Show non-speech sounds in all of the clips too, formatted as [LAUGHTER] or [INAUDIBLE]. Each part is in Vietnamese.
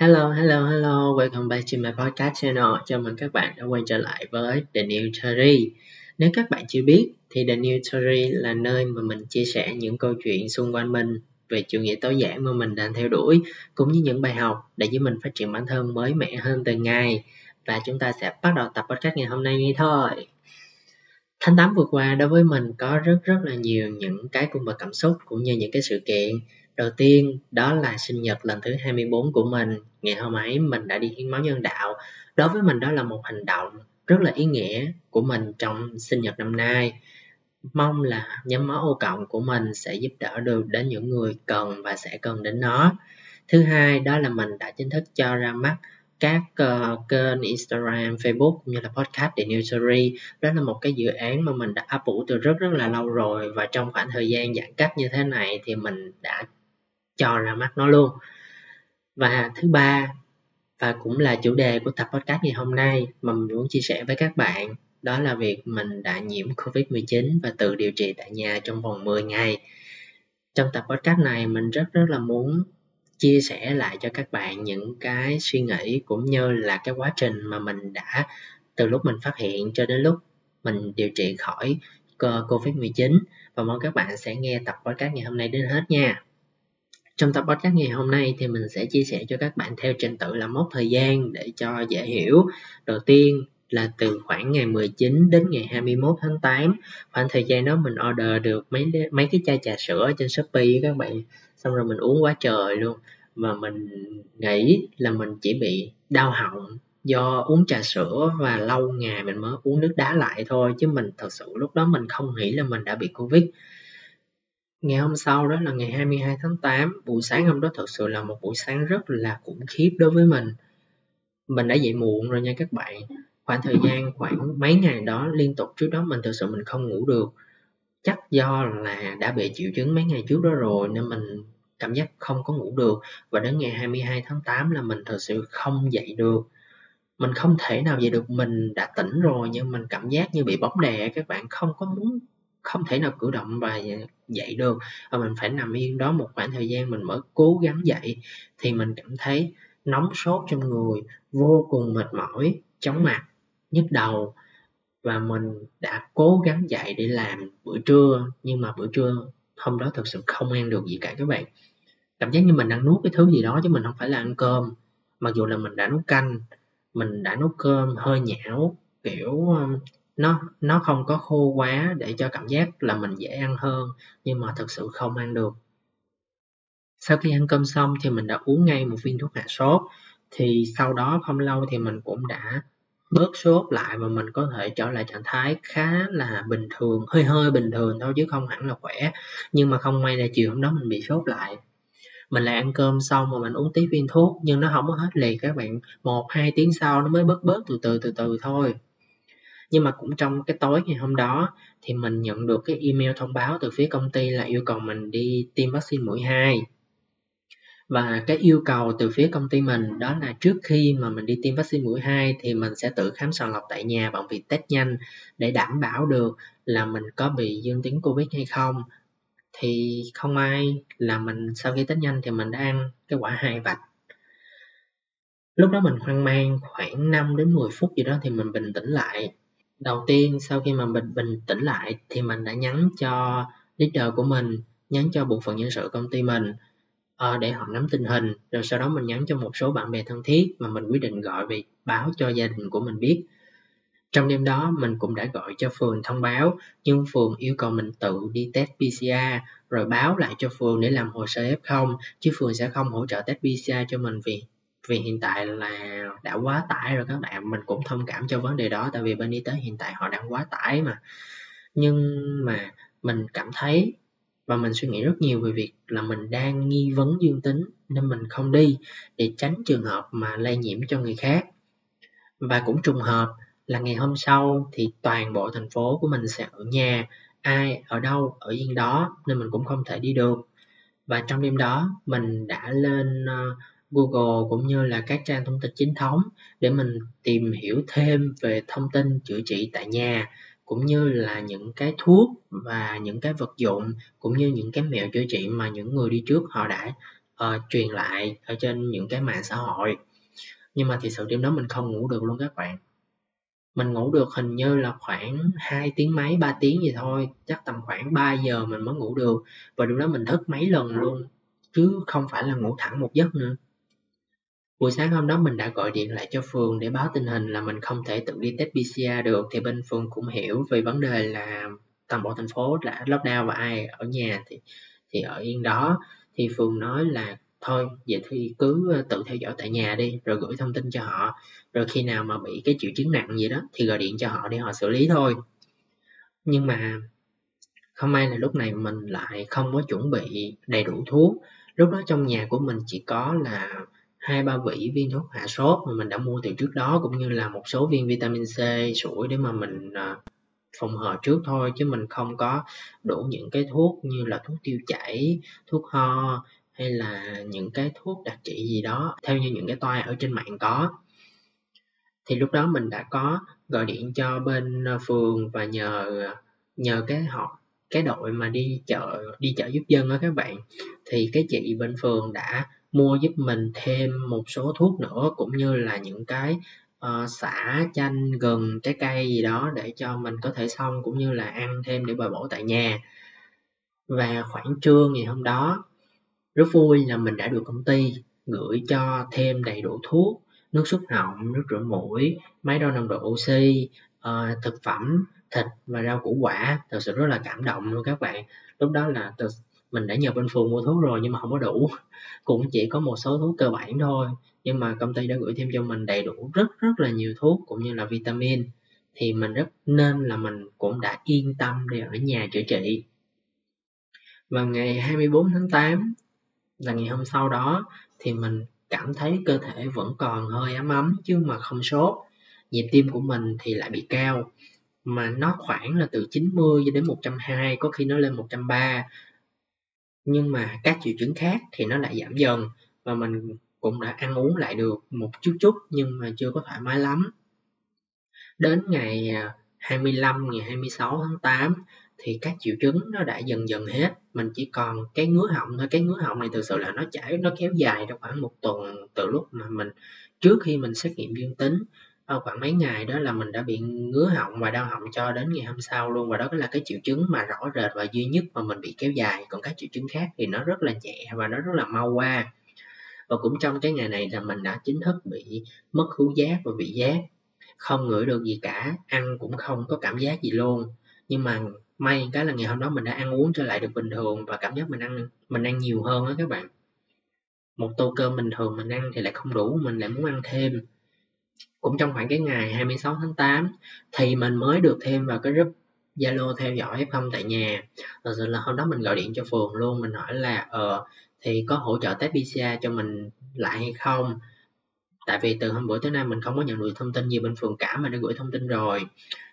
Hello, hello, hello, welcome back to my podcast channel. Chào mừng các bạn đã quay trở lại với The New Theory. Nếu các bạn chưa biết thì The New Theory là nơi mà mình chia sẻ những câu chuyện xung quanh mình về chủ nghĩa tối giản mà mình đang theo đuổi cũng như những bài học để giúp mình phát triển bản thân mới mẻ hơn từng ngày. Và chúng ta sẽ bắt đầu tập podcast ngày hôm nay ngay thôi. Tháng 8 vừa qua đối với mình có rất rất là nhiều những cái cung bậc cảm xúc cũng như những cái sự kiện Đầu tiên đó là sinh nhật lần thứ 24 của mình. Ngày hôm ấy mình đã đi hiến máu nhân đạo. Đối với mình đó là một hành động rất là ý nghĩa của mình trong sinh nhật năm nay. Mong là nhóm máu ô cộng của mình sẽ giúp đỡ được đến những người cần và sẽ cần đến nó. Thứ hai đó là mình đã chính thức cho ra mắt các uh, kênh Instagram, Facebook cũng như là podcast The New Story. Đó là một cái dự án mà mình đã ấp ủ từ rất rất là lâu rồi và trong khoảng thời gian giãn cách như thế này thì mình đã cho ra mắt nó luôn và thứ ba, và cũng là chủ đề của tập podcast ngày hôm nay mà mình muốn chia sẻ với các bạn, đó là việc mình đã nhiễm Covid-19 và tự điều trị tại nhà trong vòng 10 ngày. Trong tập podcast này, mình rất rất là muốn chia sẻ lại cho các bạn những cái suy nghĩ cũng như là cái quá trình mà mình đã từ lúc mình phát hiện cho đến lúc mình điều trị khỏi ờ, Covid-19 và mong các bạn sẽ nghe tập podcast ngày hôm nay đến hết nha. Trong tập podcast ngày hôm nay thì mình sẽ chia sẻ cho các bạn theo trình tự là mốc thời gian để cho dễ hiểu. Đầu tiên là từ khoảng ngày 19 đến ngày 21 tháng 8. Khoảng thời gian đó mình order được mấy mấy cái chai trà sữa trên Shopee các bạn. Xong rồi mình uống quá trời luôn. Và mình nghĩ là mình chỉ bị đau họng do uống trà sữa và lâu ngày mình mới uống nước đá lại thôi chứ mình thật sự lúc đó mình không nghĩ là mình đã bị Covid Ngày hôm sau đó là ngày 22 tháng 8, buổi sáng hôm đó thật sự là một buổi sáng rất là khủng khiếp đối với mình. Mình đã dậy muộn rồi nha các bạn. Khoảng thời gian khoảng mấy ngày đó liên tục trước đó mình thực sự mình không ngủ được. Chắc do là đã bị triệu chứng mấy ngày trước đó rồi nên mình cảm giác không có ngủ được và đến ngày 22 tháng 8 là mình thật sự không dậy được mình không thể nào dậy được mình đã tỉnh rồi nhưng mình cảm giác như bị bóng đè các bạn không có muốn không thể nào cử động và dậy được. Và mình phải nằm yên đó một khoảng thời gian, mình mới cố gắng dậy thì mình cảm thấy nóng sốt trong người, vô cùng mệt mỏi, chóng mặt, nhức đầu. Và mình đã cố gắng dậy để làm bữa trưa, nhưng mà bữa trưa hôm đó thực sự không ăn được gì cả các bạn. Cảm giác như mình đang nuốt cái thứ gì đó chứ mình không phải là ăn cơm. Mặc dù là mình đã nấu canh, mình đã nấu cơm hơi nhão, kiểu um, nó nó không có khô quá để cho cảm giác là mình dễ ăn hơn, nhưng mà thực sự không ăn được. Sau khi ăn cơm xong thì mình đã uống ngay một viên thuốc hạ sốt, thì sau đó không lâu thì mình cũng đã bớt sốt lại và mình có thể trở lại trạng thái khá là bình thường, hơi hơi bình thường thôi chứ không hẳn là khỏe, nhưng mà không may là chiều hôm đó mình bị sốt lại. Mình lại ăn cơm xong mà mình uống tiếp viên thuốc, nhưng nó không có hết liền các bạn, một, hai tiếng sau nó mới bớt bớt từ từ từ từ thôi nhưng mà cũng trong cái tối ngày hôm đó thì mình nhận được cái email thông báo từ phía công ty là yêu cầu mình đi tiêm vaccine mũi 2 và cái yêu cầu từ phía công ty mình đó là trước khi mà mình đi tiêm vaccine mũi 2 thì mình sẽ tự khám sàng lọc tại nhà bằng việc test nhanh để đảm bảo được là mình có bị dương tính Covid hay không. Thì không ai là mình sau khi test nhanh thì mình đã ăn cái quả hai vạch. Lúc đó mình hoang mang khoảng 5 đến 10 phút gì đó thì mình bình tĩnh lại đầu tiên sau khi mà mình bình tĩnh lại thì mình đã nhắn cho leader của mình nhắn cho bộ phận nhân sự công ty mình uh, để họ nắm tình hình. Rồi sau đó mình nhắn cho một số bạn bè thân thiết mà mình quyết định gọi về báo cho gia đình của mình biết. Trong đêm đó mình cũng đã gọi cho phường thông báo nhưng phường yêu cầu mình tự đi test PCR rồi báo lại cho phường để làm hồ sơ F0 chứ phường sẽ không hỗ trợ test PCR cho mình vì vì hiện tại là đã quá tải rồi các bạn. Mình cũng thông cảm cho vấn đề đó tại vì bên y tế hiện tại họ đang quá tải mà. Nhưng mà mình cảm thấy và mình suy nghĩ rất nhiều về việc là mình đang nghi vấn dương tính nên mình không đi để tránh trường hợp mà lây nhiễm cho người khác. Và cũng trùng hợp là ngày hôm sau thì toàn bộ thành phố của mình sẽ ở nhà ai ở đâu ở yên đó nên mình cũng không thể đi được. Và trong đêm đó mình đã lên uh, Google cũng như là các trang thông tin chính thống để mình tìm hiểu thêm về thông tin chữa trị tại nhà cũng như là những cái thuốc và những cái vật dụng cũng như những cái mẹo chữa trị mà những người đi trước họ đã uh, truyền lại ở trên những cái mạng xã hội. Nhưng mà thì sự đêm đó mình không ngủ được luôn các bạn. Mình ngủ được hình như là khoảng 2 tiếng mấy 3 tiếng gì thôi chắc tầm khoảng 3 giờ mình mới ngủ được. Và lúc đó mình thức mấy lần luôn chứ không phải là ngủ thẳng một giấc nữa buổi sáng hôm đó mình đã gọi điện lại cho phường để báo tình hình là mình không thể tự đi test PCR được. Thì bên phường cũng hiểu về vấn đề là toàn bộ thành phố đã lockdown và ai ở nhà thì thì ở yên đó. Thì phường nói là thôi, vậy thì cứ ờ, tự theo dõi tại nhà đi, rồi gửi thông tin cho họ. Rồi khi nào mà bị cái triệu chứng nặng gì đó thì gọi điện cho họ để họ xử lý thôi. Nhưng mà không may là lúc này mình lại không có chuẩn bị đầy đủ thuốc. Lúc đó trong nhà của mình chỉ có là hai ba vỉ viên thuốc hạ sốt mà mình đã mua từ trước đó, cũng như là một số viên vitamin C, sủi để mà mình à, phòng hờ trước thôi, chứ mình không có đủ những cái thuốc như là thuốc tiêu chảy, thuốc ho, hay là những cái thuốc đặc trị gì đó, theo như những cái toa ở trên mạng có. Thì lúc đó mình đã có gọi điện cho bên à, phường và nhờ à, nhờ cái họ, cái đội mà đi chợ đi chợ giúp dân á các bạn. Thì cái chị bên phường đã mua giúp mình thêm một số thuốc nữa cũng như là những cái uh, xả chanh gừng trái cây gì đó để cho mình có thể xong cũng như là ăn thêm để bồi bổ tại nhà. Và khoảng trưa ngày hôm đó rất vui là mình đã được công ty gửi cho thêm đầy đủ thuốc nước súc họng nước rửa mũi máy đo nồng độ oxy uh, thực phẩm thịt và rau củ quả. Thật sự rất là cảm động luôn các bạn. Lúc đó là thực mình đã nhờ bên phường mua thuốc rồi nhưng mà không có đủ. Cũng chỉ có một số thuốc cơ bản thôi, nhưng mà công ty đã gửi thêm cho mình đầy đủ rất rất là nhiều thuốc cũng như là vitamin. Thì mình rất nên là mình cũng đã yên tâm để ở nhà chữa trị. Và ngày 24 tháng 8 là ngày hôm sau đó, thì mình cảm thấy cơ thể vẫn còn hơi ấm ấm chứ mà không sốt. Nhịp tim của mình thì lại bị cao, mà nó khoảng là từ 90 đến 120 có khi nó lên 130 nhưng mà các triệu chứng khác thì nó lại giảm dần và mình cũng đã ăn uống lại được một chút chút nhưng mà chưa có thoải mái lắm. Đến ngày à, 25 ngày 26 tháng 8 thì các triệu chứng nó đã dần dần hết. Mình chỉ còn cái ngứa họng thôi. Cái ngứa họng này thực sự là nó chảy, nó kéo dài trong khoảng một tuần từ lúc mà mình, trước khi mình xét nghiệm dương tính khoảng mấy ngày đó là mình đã bị ngứa họng và đau họng cho đến ngày hôm sau luôn. Và đó là cái triệu chứng mà rõ rệt và duy nhất mà mình bị kéo dài. Còn các triệu chứng khác thì nó rất là nhẹ và nó rất là mau qua. Và cũng trong cái ngày này là mình đã chính thức bị mất khứu giác và vị giác không ngửi được gì cả, ăn cũng không có cảm giác gì luôn. Nhưng mà may cái là ngày hôm đó mình đã ăn uống trở lại được bình thường và cảm giác mình ăn mình ăn nhiều hơn á các bạn. Một tô cơm bình thường mình ăn thì lại không đủ, mình lại muốn ăn thêm cũng trong khoảng cái ngày 26 tháng 8 thì mình mới được thêm vào cái group Zalo theo dõi F0 tại nhà. Thật sự là hôm đó mình gọi điện cho phường luôn, mình hỏi là ờ thì có hỗ trợ test PCR cho mình lại hay không? Tại vì từ hôm bữa tới nay mình không có nhận được thông tin gì bên phường cả mà đã gửi thông tin rồi.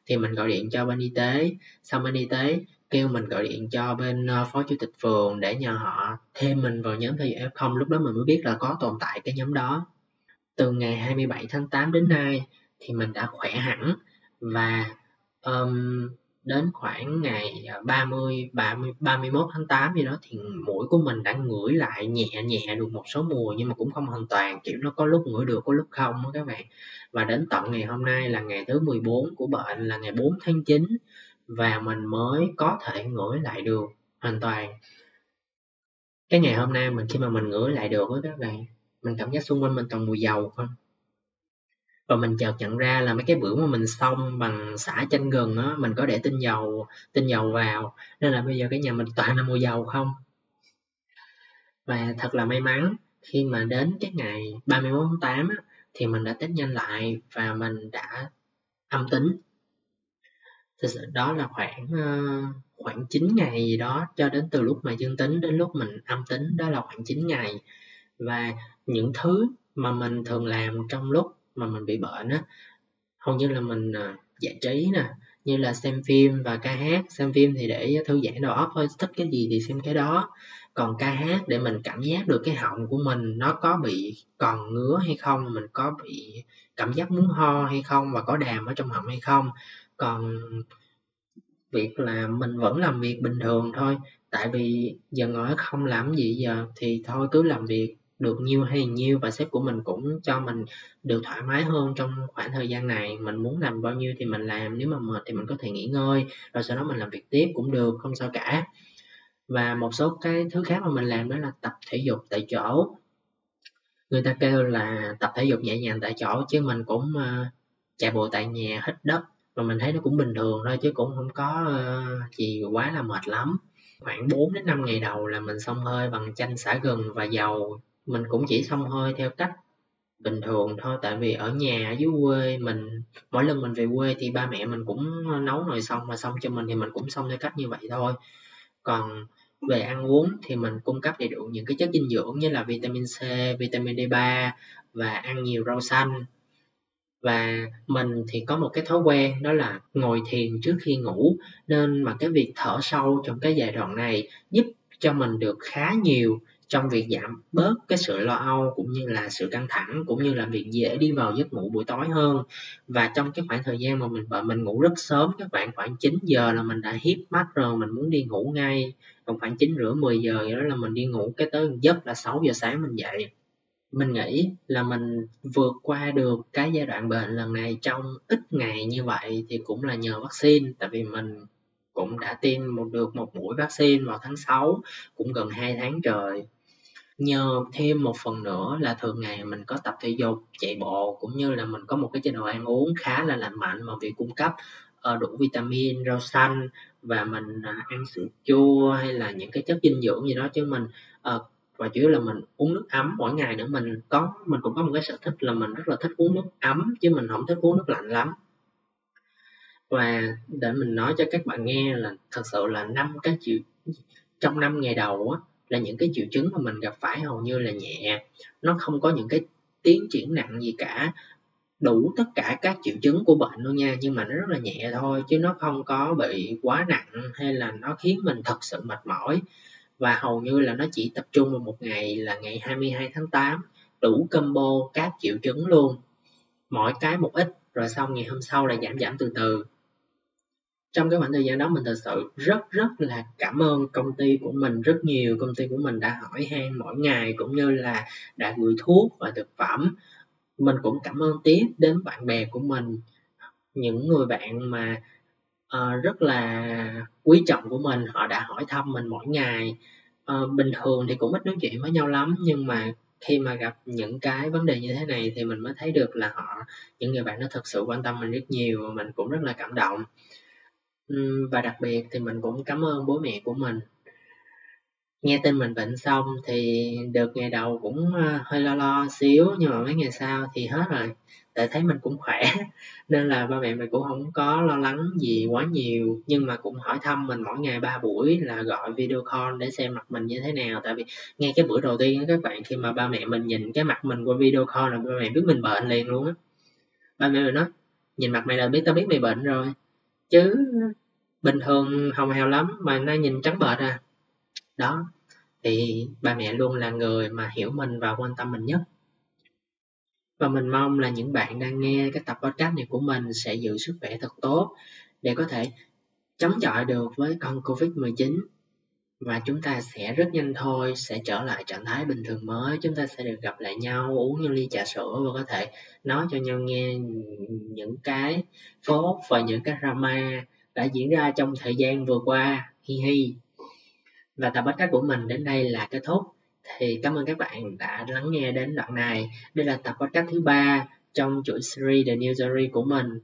Thì mình gọi điện cho bên y tế. Xong bên y tế kêu mình gọi điện cho bên ờ, phó chủ tịch phường để nhờ họ thêm mình vào nhóm theo dõi F0 lúc đó mình mới biết là có tồn tại cái nhóm đó từ ngày 27 tháng 8 đến nay thì mình đã khỏe hẳn và um, đến khoảng ngày 30 30 31 tháng 8 gì đó thì mũi của mình đã ngửi lại nhẹ nhẹ được một số mùi nhưng mà cũng không hoàn toàn kiểu nó có lúc ngửi được có lúc không đó các bạn. Và đến tận ngày hôm nay là ngày thứ 14 của bệnh là ngày 4 tháng 9 và mình mới có thể ngửi lại được hoàn toàn. Cái ngày hôm nay mình khi mà mình ngửi lại được đó các bạn mình cảm giác xung quanh mình toàn mùi dầu không và mình chợt nhận ra là mấy cái bữa mà mình xong bằng xả chanh gừng á mình có để tinh dầu tinh dầu vào. Nên là bây giờ cái nhà mình toàn là mùi dầu không? Và thật là may mắn khi mà đến cái ngày 31 tháng 8 á, thì mình đã test nhanh lại và mình đã âm tính. Thực sự đó là khoảng ờ, khoảng 9 ngày gì đó cho đến từ lúc mà dương tính đến lúc mình âm tính đó là khoảng 9 ngày và những thứ mà mình thường làm trong lúc mà mình bị bệnh á, hầu như là mình à, giải trí nè, như là xem phim và ca hát. Xem phim thì để thư giãn đầu óc thôi, thích cái gì thì xem cái đó. Còn ca hát để mình cảm giác được cái họng của mình nó có bị còn ngứa hay không, mình có bị cảm giác muốn ho hay không và có đàm ở trong họng hay không. Còn việc là mình vẫn làm việc bình thường thôi, tại vì giờ ngồi không làm gì giờ thì thôi cứ làm việc được nhiêu hay nhiêu và sếp của mình cũng cho mình được thoải mái hơn trong khoảng thời gian này. Mình muốn làm bao nhiêu thì mình làm nếu mà mệt thì mình có thể nghỉ ngơi rồi sau đó mình làm việc tiếp cũng được không sao cả. Và một số cái thứ khác mà mình làm đó là tập thể dục tại chỗ. Người ta kêu là tập thể dục nhẹ nhàng tại chỗ chứ mình cũng uh, chạy bộ tại nhà hít đất mà mình thấy nó cũng bình thường thôi chứ cũng không có uh, gì quá là mệt lắm. Khoảng 4 đến 5 ngày đầu là mình xông hơi bằng chanh xả gừng và dầu mình cũng chỉ xông hơi theo cách bình thường thôi tại vì ở nhà ở dưới quê mình mỗi lần mình về quê thì ba mẹ mình cũng nấu nồi xong mà xong cho mình thì mình cũng xong theo cách như vậy thôi. Còn về ăn uống thì mình cung cấp đầy đủ những cái chất dinh dưỡng như là vitamin C, vitamin D3 và ăn nhiều rau xanh. Và mình thì có một cái thói quen đó là ngồi thiền trước khi ngủ. Nên mà cái việc thở sâu trong cái giai đoạn này giúp cho mình được khá nhiều trong việc giảm bớt cái sự lo âu cũng như là sự căng thẳng cũng như là việc dễ đi vào giấc ngủ buổi tối hơn. Và trong cái khoảng thời gian mà mình vợ mình ngủ rất sớm các bạn khoảng 9 giờ là mình đã hiếp mắt rồi, mình muốn đi ngủ ngay. Còn khoảng 9 rưỡi 10 giờ đó là mình đi ngủ, cái tới giấc là 6 giờ sáng mình dậy. Mình nghĩ là mình vượt qua được cái giai đoạn bệnh lần này trong ít ngày như vậy thì cũng là nhờ vaccine. Tại vì mình cũng đã tiêm một, được một mũi vaccine vào tháng 6 cũng gần 2 tháng trời. Nhờ thêm một phần nữa là thường ngày mình có tập thể dục, chạy bộ, cũng như là mình có một cái chế độ ăn uống khá là lành mạnh mà việc cung cấp ờ, đủ vitamin, rau xanh và mình à, ăn sữa chua hay là những cái chất dinh dưỡng gì đó chứ mình. Ờ, và chủ yếu là mình uống nước ấm mỗi ngày nữa. Mình có, mình cũng có một cái sở thích là mình rất là thích uống nước ấm chứ mình không thích uống nước lạnh lắm và để mình nói cho các bạn nghe là thật sự là năm cái triệu, trong năm ngày đầu á, là những cái triệu chứng mà mình gặp phải hầu như là nhẹ. Nó không có những cái tiến triển nặng gì cả, đủ tất cả các triệu chứng của bệnh luôn nha, nhưng mà nó rất là nhẹ thôi, chứ nó không có bị quá nặng hay là nó khiến mình thật sự mệt mỏi. Và hầu như là nó chỉ tập trung vào một ngày là ngày 22 tháng 8 đủ combo các triệu chứng luôn. Mỗi cái một ít, rồi xong ngày hôm sau là giảm giảm từ từ trong cái khoảng thời gian đó mình thật sự rất rất là cảm ơn công ty của mình rất nhiều. Công ty của mình đã hỏi han mỗi ngày cũng như là đã gửi thuốc và thực phẩm. Mình cũng cảm ơn tiếp đến bạn bè của mình những người bạn mà uh, rất là quý trọng của mình. Họ đã hỏi thăm mình mỗi ngày. Uh, bình thường thì cũng ít nói chuyện với nhau lắm nhưng mà khi mà gặp những cái vấn đề như thế này thì mình mới thấy được là họ những người bạn nó thật sự quan tâm mình rất nhiều và mình cũng rất là cảm động và đặc biệt thì mình cũng cảm ơn bố mẹ của mình. Nghe tin mình bệnh xong thì được ngày đầu cũng, ờ, hơi lo lo xíu, nhưng mà mấy ngày sau thì hết rồi, tại thấy mình cũng khỏe, [LAUGHS] nên là ba mẹ mình cũng không có lo lắng gì quá nhiều, nhưng mà cũng hỏi thăm mình mỗi ngày ba buổi là gọi video call để xem mặt mình như thế nào. Tại vì ngay cái bữa đầu tiên á các bạn, khi mà ba mẹ mình nhìn cái mặt mình qua video call là ba mẹ biết mình bệnh liền luôn á. Ba mẹ mình nói: "Nhìn mặt mày là biết tao biết mày bệnh rồi." Chứ bình thường hồng hào lắm mà nay nhìn trắng bệch à. Đó, thì ba mẹ luôn là người mà hiểu mình và quan tâm mình nhất. Và mình mong là những bạn đang nghe cái tập podcast này của mình sẽ giữ sức khỏe thật tốt để có thể chống chọi được với con Covid-19 và chúng ta sẽ rất nhanh thôi, sẽ trở lại trạng thái bình thường mới. Chúng ta sẽ được gặp lại nhau, uống những ly trà sữa và có thể nói cho nhau nghe những cái phốt và những cái drama đã diễn ra trong thời gian vừa qua. Hi hi. Và tập podcast của mình đến đây là kết thúc. Thì cảm ơn các bạn đã lắng nghe đến đoạn này. Đây là tập podcast thứ ba trong chuỗi series The New Diary của mình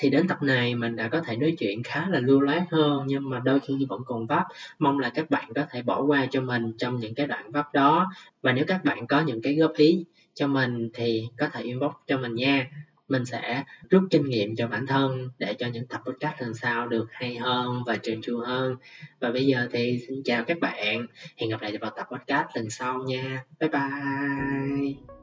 thì đến tập này mình đã có thể nói chuyện khá là lưu loát hơn, nhưng mà đôi khi vẫn còn vấp. Mong là các bạn có thể bỏ qua cho mình trong những cái đoạn vấp đó. Và nếu các bạn có những cái góp ý cho mình thì có thể inbox cho mình nha. Mình sẽ rút kinh nghiệm cho bản thân để cho những tập podcast lần sau được hay hơn và trơn tru hơn. Và bây giờ thì xin chào các bạn. Hẹn gặp lại vào tập podcast lần sau nha. Bye bye.